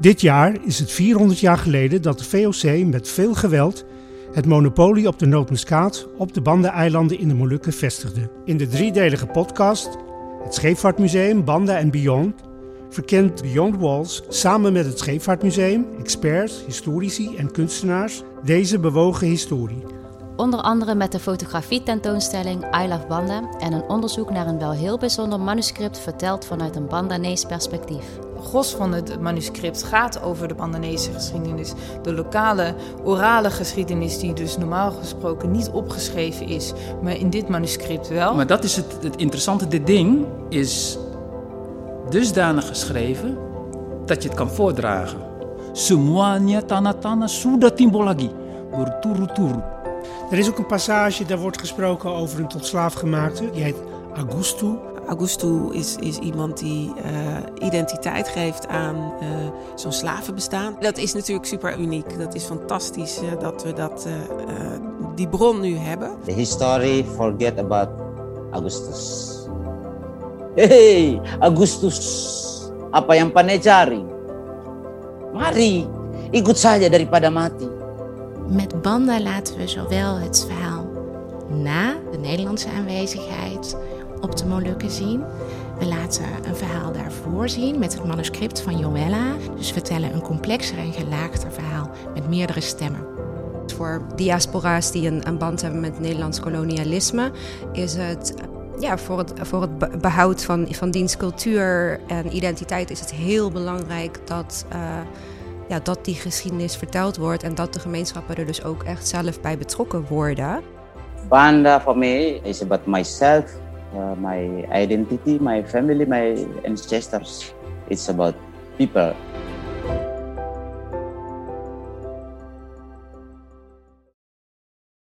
Dit jaar is het 400 jaar geleden dat de VOC met veel geweld het monopolie op de nootmuskaat op de Banda-eilanden in de Molukken vestigde. In de driedelige podcast, het Scheepvaartmuseum Banda en Beyond, verkent Beyond Walls samen met het Scheepvaartmuseum, experts, historici en kunstenaars deze bewogen historie. Onder andere met de fotografie-tentoonstelling I Love Banda en een onderzoek naar een wel heel bijzonder manuscript verteld vanuit een Bandanees perspectief. gros van het manuscript gaat over de Bandanese geschiedenis. De lokale orale geschiedenis, die dus normaal gesproken niet opgeschreven is, maar in dit manuscript wel. Maar dat is het, het interessante. Dit ding is dusdanig geschreven dat je het kan voordragen. Semuanya tanatana sudah timbul lagi. Er is ook een passage, daar wordt gesproken over een tot slaaf gemaakte. Die heet Augustu. Augusto is, is iemand die eh, identiteit geeft aan eh, zo'n slavenbestaan. Dat is natuurlijk super uniek. Dat is fantastisch eh, dat we dat, die bron nu hebben. The history forget about Agustus. Hey, Agustus, apa yang pandai cari? Mari, ikut saja daripada mati. Met Banda laten we zowel het verhaal na de Nederlandse aanwezigheid op de Molukken zien. We laten een verhaal daarvoor zien met het manuscript van Joella. Dus vertellen een complexer en gelaagder verhaal met meerdere stemmen. Voor diaspora's die een, band hebben met Nederlands kolonialisme, is het ja, voor het, voor het be- behoud van, van diens cultuur en identiteit is het heel belangrijk dat, eh, ja, dat die geschiedenis verteld wordt en dat de gemeenschappen er dus ook echt zelf bij betrokken worden. Banda for me is about myself, uh, my identity, my family, my ancestors. It's about people.